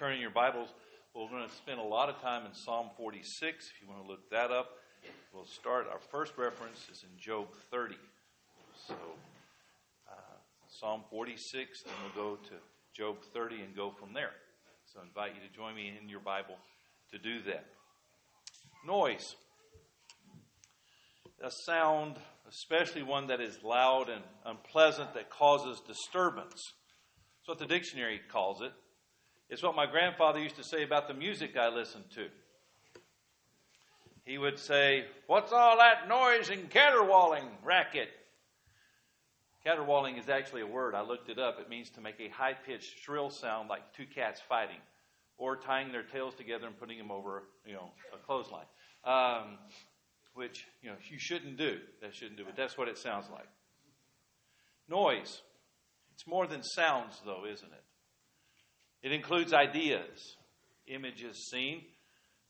turn in your Bibles, we're going to spend a lot of time in Psalm 46. If you want to look that up, we'll start. Our first reference is in Job 30. So, uh, Psalm 46, then we'll go to Job 30 and go from there. So, I invite you to join me in your Bible to do that. Noise. A sound, especially one that is loud and unpleasant, that causes disturbance. That's what the dictionary calls it. It's what my grandfather used to say about the music I listened to. He would say, What's all that noise and caterwauling racket? Caterwauling is actually a word. I looked it up. It means to make a high pitched, shrill sound like two cats fighting or tying their tails together and putting them over, you know, a clothesline. Um, which, you know, you shouldn't do. That shouldn't do, but that's what it sounds like. Noise. It's more than sounds, though, isn't it? It includes ideas, images seen,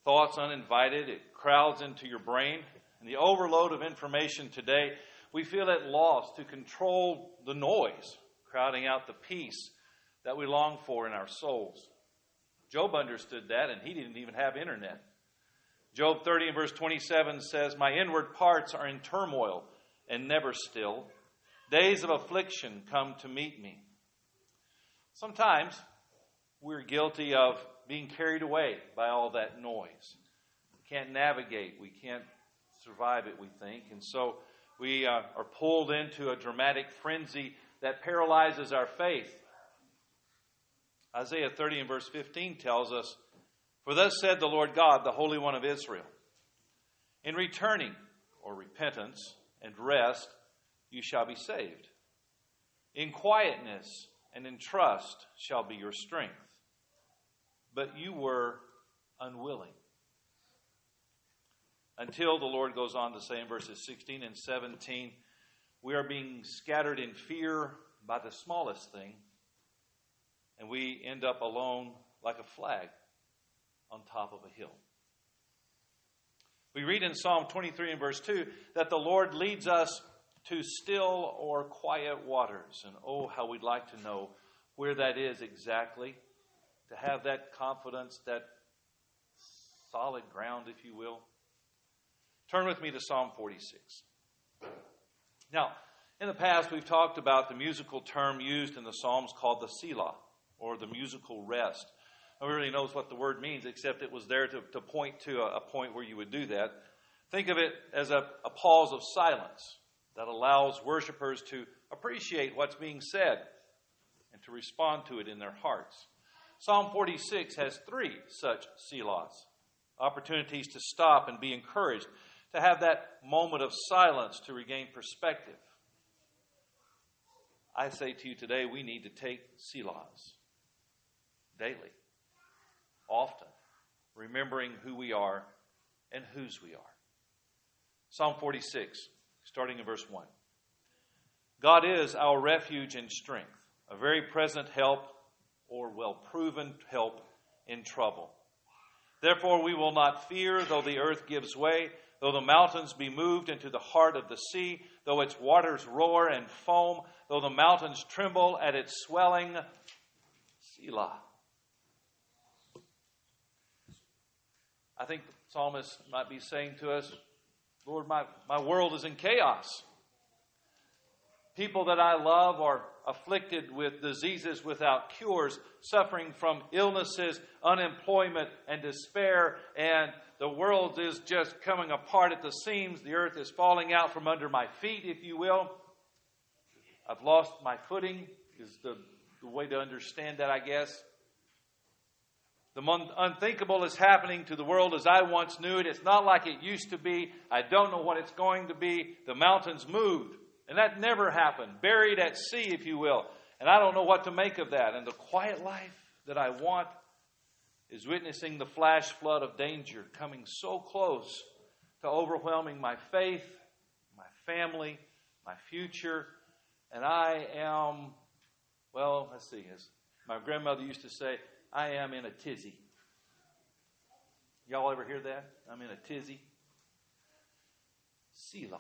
thoughts uninvited. It crowds into your brain. And the overload of information today, we feel at loss to control the noise, crowding out the peace that we long for in our souls. Job understood that, and he didn't even have internet. Job 30 and verse 27 says, My inward parts are in turmoil and never still. Days of affliction come to meet me. Sometimes we're guilty of being carried away by all that noise. We can't navigate, we can't survive it, we think. And so we uh, are pulled into a dramatic frenzy that paralyzes our faith. Isaiah 30 and verse 15 tells us, For thus said the Lord God, the Holy One of Israel, In returning, or repentance, and rest, you shall be saved. In quietness and in trust shall be your strength but you were unwilling. Until the Lord goes on to say in verses 16 and 17, we are being scattered in fear by the smallest thing, and we end up alone like a flag on top of a hill. We read in Psalm 23 and verse 2 that the Lord leads us to still or quiet waters. And oh, how we'd like to know where that is exactly to have that confidence, that solid ground, if you will. Turn with me to Psalm 46. Now, in the past, we've talked about the musical term used in the Psalms called the Selah, or the musical rest. Nobody really knows what the word means, except it was there to, to point to a, a, point where you would do that. Think of it as a, a pause of silence that allows worshipers to appreciate what's being said and to respond to it in their hearts. Psalm 46 has three such selahs opportunities to stop and be encouraged, to have that moment of silence to regain perspective. I say to you today, we need to take selahs daily, often, remembering who we are and whose we are. Psalm 46, starting in verse 1. God is our refuge and strength, a very present help or well proven help in trouble. Therefore, we will not fear, though the earth gives way, though the mountains be moved into the heart of the sea, though its waters roar and foam, though the mountains tremble at its swelling. Selah. I think the psalmist might be saying to us, Lord, my, my world is in chaos. People that I love are afflicted with diseases without cures, suffering from illnesses, unemployment, and despair, and the world is just coming apart at the seams. The earth is falling out from under my feet, if you will. I've lost my footing, is the, the way to understand that, I guess. The unthinkable is happening to the world as I once knew it. It's not like it used to be. I don't know what it's going to be. The mountains moved. And that never happened. Buried at sea, if you will. And I don't know what to make of that. And the quiet life that I want is witnessing the flash flood of danger coming so close to overwhelming my faith, my family, my future. And I am, well, let's see, as my grandmother used to say, I am in a tizzy. Y'all ever hear that? I'm in a tizzy. Selah.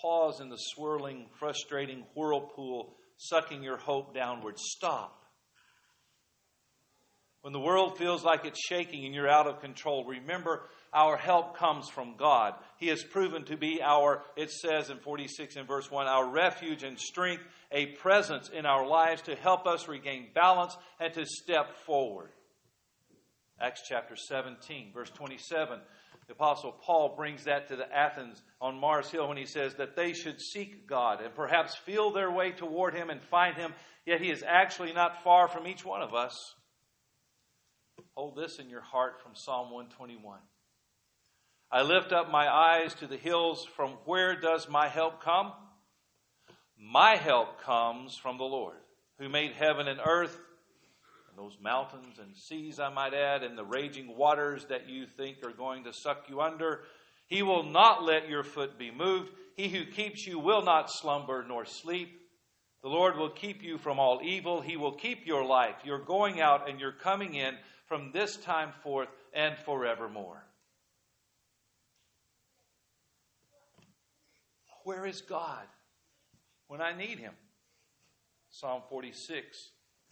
Pause in the swirling, frustrating whirlpool, sucking your hope downward. Stop When the world feels like it's shaking and you're out of control, remember our help comes from God. He has proven to be our, it says in 46 and verse 1, our refuge and strength, a presence in our lives to help us regain balance and to step forward. Acts chapter 17, verse 27. The Apostle Paul brings that to the Athens on Mars Hill when he says that they should seek God and perhaps feel their way toward Him and find Him, yet He is actually not far from each one of us. Hold this in your heart from Psalm 121. I lift up my eyes to the hills. From where does my help come? My help comes from the Lord, who made heaven and earth, those mountains and seas, I might add, and the raging waters that you think are going to suck you under. He will not let your foot be moved. He who keeps you will not slumber nor sleep. The Lord will keep you from all evil. He will keep your life, your going out and your coming in from this time forth and forevermore. Where is God when I need Him? Psalm 46,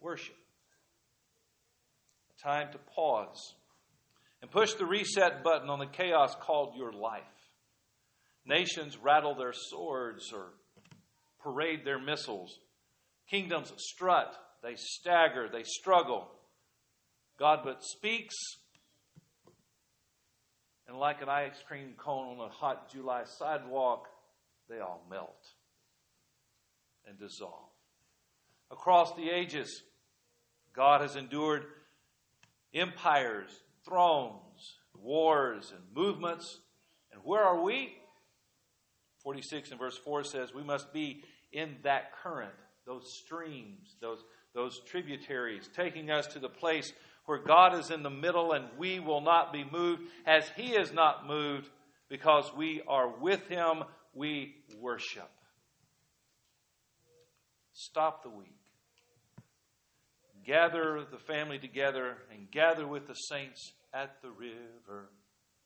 Worship. A time to pause and push the reset button on the chaos called your life. Nations rattle their swords or parade their missiles. Kingdoms strut, they stagger, they struggle. God but speaks, and like an ice cream cone on a hot July sidewalk, they all melt and dissolve. Across the ages, God has endured empires, thrones, wars, and movements. And where are we? 46 and verse 4 says we must be in that current, those streams, those, those tributaries, taking us to the place where God is in the middle and we will not be moved as He is not moved because we are with Him, we worship. Stop the week. Gather the family together and gather with the saints at the river,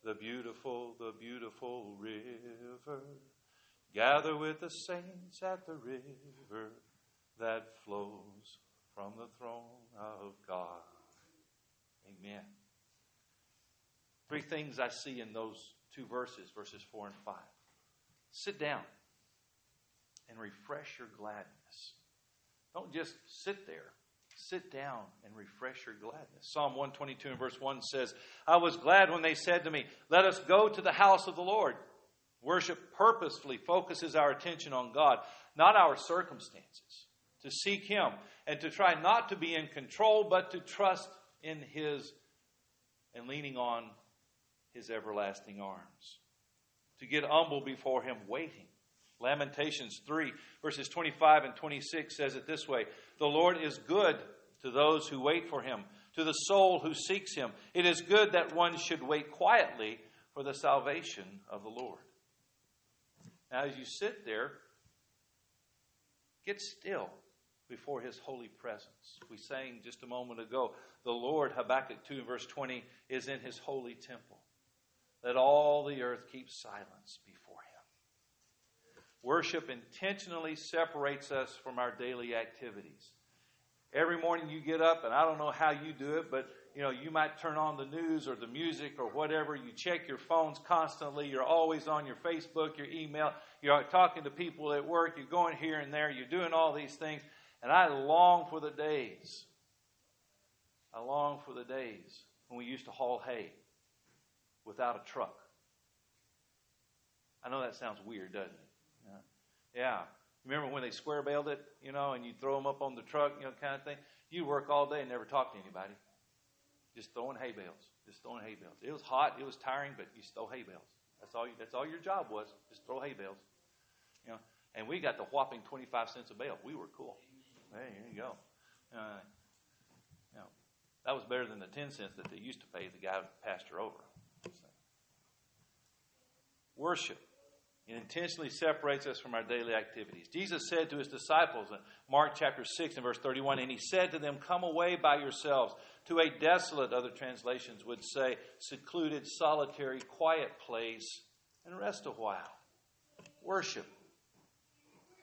the beautiful, the beautiful river. Gather with the saints at the river that flows from the throne of God. Amen. Three things I see in those two verses, verses 4 and 5. Sit down and refresh your gladness. Don't just sit there. Sit down and refresh your gladness. Psalm 122 and verse 1 says, I was glad when they said to me, Let us go to the house of the Lord. Worship purposefully focuses our attention on God, not our circumstances. To seek Him and to try not to be in control, but to trust in His and leaning on His everlasting arms. To get humble before Him, waiting. Lamentations 3, verses 25 and 26 says it this way The Lord is good to those who wait for Him, to the soul who seeks Him. It is good that one should wait quietly for the salvation of the Lord. Now, as you sit there, get still before his holy presence. We sang just a moment ago, the Lord, Habakkuk 2, verse 20, is in his holy temple. Let all the earth keep silence before him. Worship intentionally separates us from our daily activities. Every morning you get up, and I don't know how you do it, but you know, you might turn on the news or the music or whatever. You check your phones constantly. You're always on your Facebook, your email. You're talking to people at work. You're going here and there. You're doing all these things. And I long for the days. I long for the days when we used to haul hay without a truck. I know that sounds weird, doesn't it? Yeah. yeah. Remember when they square baled it, you know, and you throw them up on the truck, you know, kind of thing? You work all day and never talk to anybody. Just throwing hay bales. Just throwing hay bales. It was hot. It was tiring, but you throw hay bales. That's all. You, that's all your job was. Just throw hay bales. You know. And we got the whopping twenty-five cents a bale. We were cool. Hey, there you go. Uh, You know, that was better than the 10 cents that they used to pay the guy who passed her over. So. Worship. It intentionally separates us from our daily activities. Jesus said to his disciples in Mark chapter 6 and verse 31, and he said to them, Come away by yourselves to a desolate, other translations would say, secluded, solitary, quiet place, and rest a while. Worship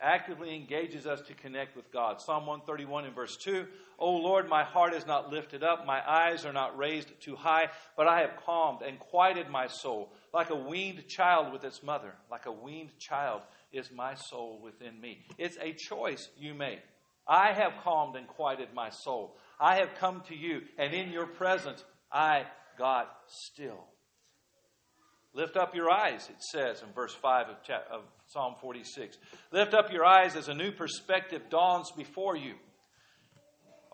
actively engages us to connect with God. Psalm 131 in verse 2 O Lord, my heart is not lifted up, my eyes are not raised too high, but I have calmed and quieted my soul. Like a weaned child with its mother, like a weaned child is my soul within me. It's a choice you make. I have calmed and quieted my soul. I have come to you, and in your presence I got still. Lift up your eyes, it says in verse 5 of, of Psalm 46. Lift up your eyes as a new perspective dawns before you.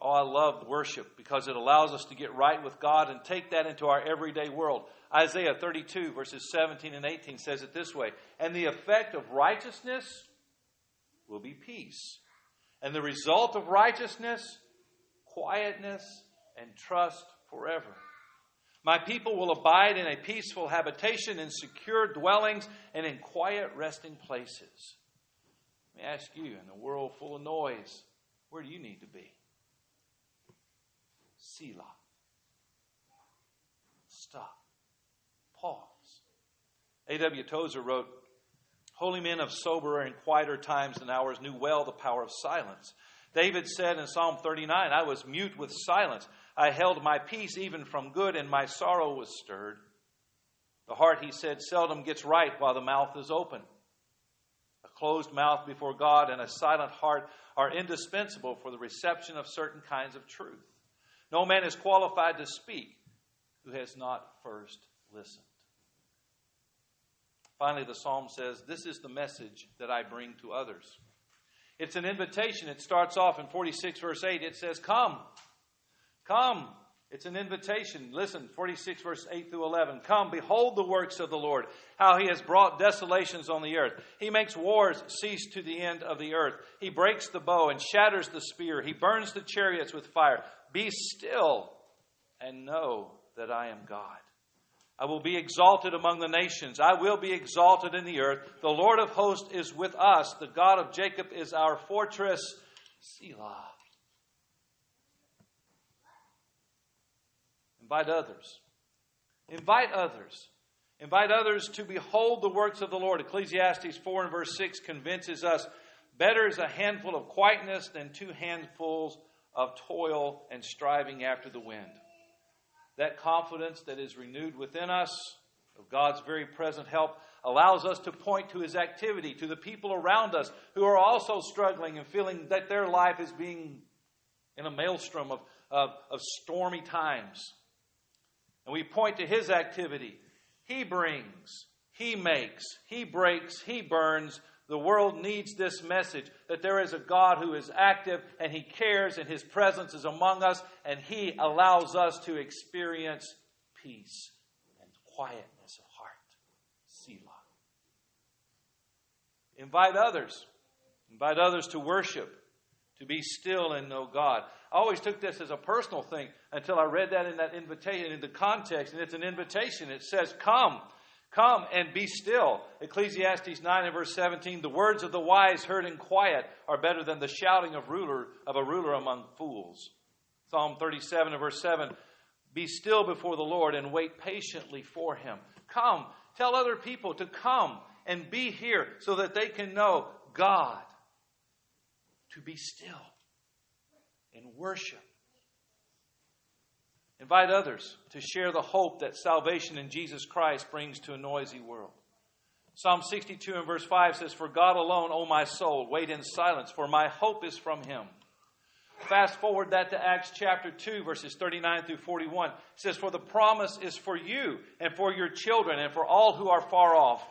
Oh, I love worship because it allows us to get right with God and take that into our everyday world. Isaiah 32, verses 17 and 18 says it this way And the effect of righteousness will be peace. And the result of righteousness, quietness and trust forever. My people will abide in a peaceful habitation, in secure dwellings, and in quiet resting places. Let me ask you, in a world full of noise, where do you need to be? Selah. Stop. Pause. A.W. Tozer wrote, Holy men of soberer and quieter times and hours knew well the power of silence. David said in Psalm 39, I was mute with silence. I held my peace even from good, and my sorrow was stirred. The heart, he said, seldom gets right while the mouth is open. A closed mouth before God and a silent heart are indispensable for the reception of certain kinds of truth. No man is qualified to speak who has not first listened. Finally, the psalm says, This is the message that I bring to others. It's an invitation. It starts off in 46, verse 8. It says, Come. Come. It's an invitation. Listen, 46 verse 8 through 11. Come, behold the works of the Lord, how he has brought desolations on the earth. He makes wars cease to the end of the earth. He breaks the bow and shatters the spear. He burns the chariots with fire. Be still and know that I am God. I will be exalted among the nations. I will be exalted in the earth. The Lord of hosts is with us. The God of Jacob is our fortress. Selah. Invite others. Invite others. Invite others to behold the works of the Lord. Ecclesiastes 4 and verse 6 convinces us better is a handful of quietness than two handfuls of toil and striving after the wind. That confidence that is renewed within us of God's very present help allows us to point to his activity, to the people around us who are also struggling and feeling that their life is being in a maelstrom of, of, of stormy times. And we point to his activity. He brings, he makes, he breaks, he burns. The world needs this message that there is a God who is active and he cares and his presence is among us and he allows us to experience peace and quietness of heart. Selah. Invite others. Invite others to worship, to be still and know God. I always took this as a personal thing until I read that in that invitation, in the context, and it's an invitation. It says, Come, come and be still. Ecclesiastes 9 and verse 17, the words of the wise heard in quiet are better than the shouting of ruler of a ruler among fools. Psalm 37 and verse 7, be still before the Lord and wait patiently for him. Come, tell other people to come and be here so that they can know God. To be still and worship. Invite others to share the hope that salvation in Jesus Christ brings to a noisy world. Psalm 62 and verse 5 says, For God alone, O my soul, wait in silence, for my hope is from him. Fast forward that to Acts chapter 2, verses 39 through 41. It says, For the promise is for you and for your children and for all who are far off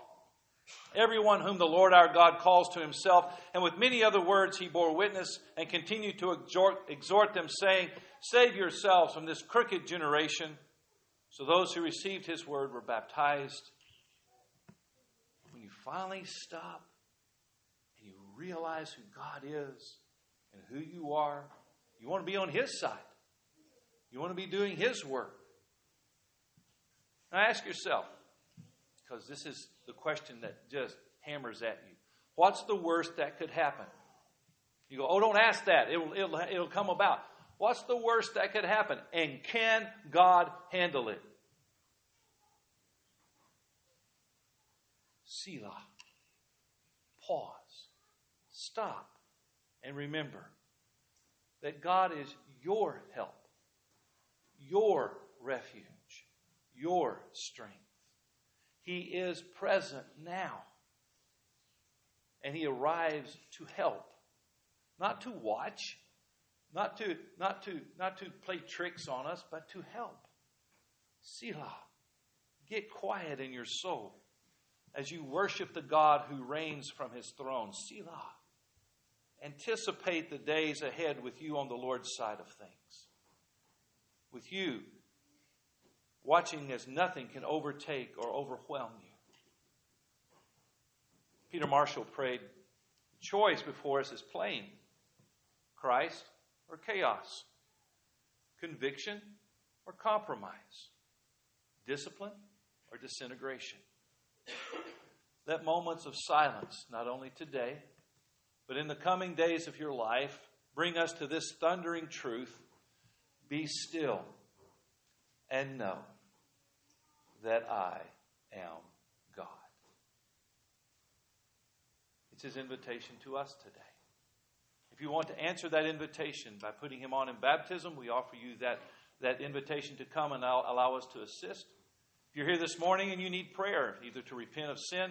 Everyone whom the Lord our God calls to himself, and with many other words he bore witness and continued to exhort, exhort them, saying, Save yourselves from this crooked generation. So those who received his word were baptized. When you finally stop and you realize who God is and who you are, you want to be on his side. You want to be doing His work. Now ask yourself, because this is the question that just hammers at you. What's the worst that could happen? You go, oh, don't ask that. It'll, it'll, it'll come about. What's the worst that could happen? And can God handle it? Selah. Pause. Stop. And remember that God is your help, your refuge, your strength. He is present now. And He arrives to help, not to watch, not to, not to, not to play tricks on us, but to help. Selah. Get quiet in your soul as you worship the God who reigns from his throne. Selah. Anticipate the days ahead with you on the Lord's side of things. With you watching as nothing can overtake or overwhelm you. Peter Marshall prayed, The choice before us is plain. Christ or chaos, conviction or compromise, discipline or disintegration. Let moments of silence, not only today, but in the coming days of your life, bring us to this thundering truth. Be still and know that I am God. It's his invitation to us today. If you want to answer that invitation by putting him on in baptism, we offer you that, that invitation to come and allow, us to assist. If you're here this morning and you need prayer, either to repent of sin,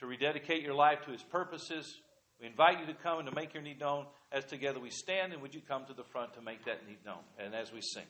to rededicate your life to his purposes, we invite you to come and to make your need known as together we stand. And would you come to the front to make that need known? And as we sing.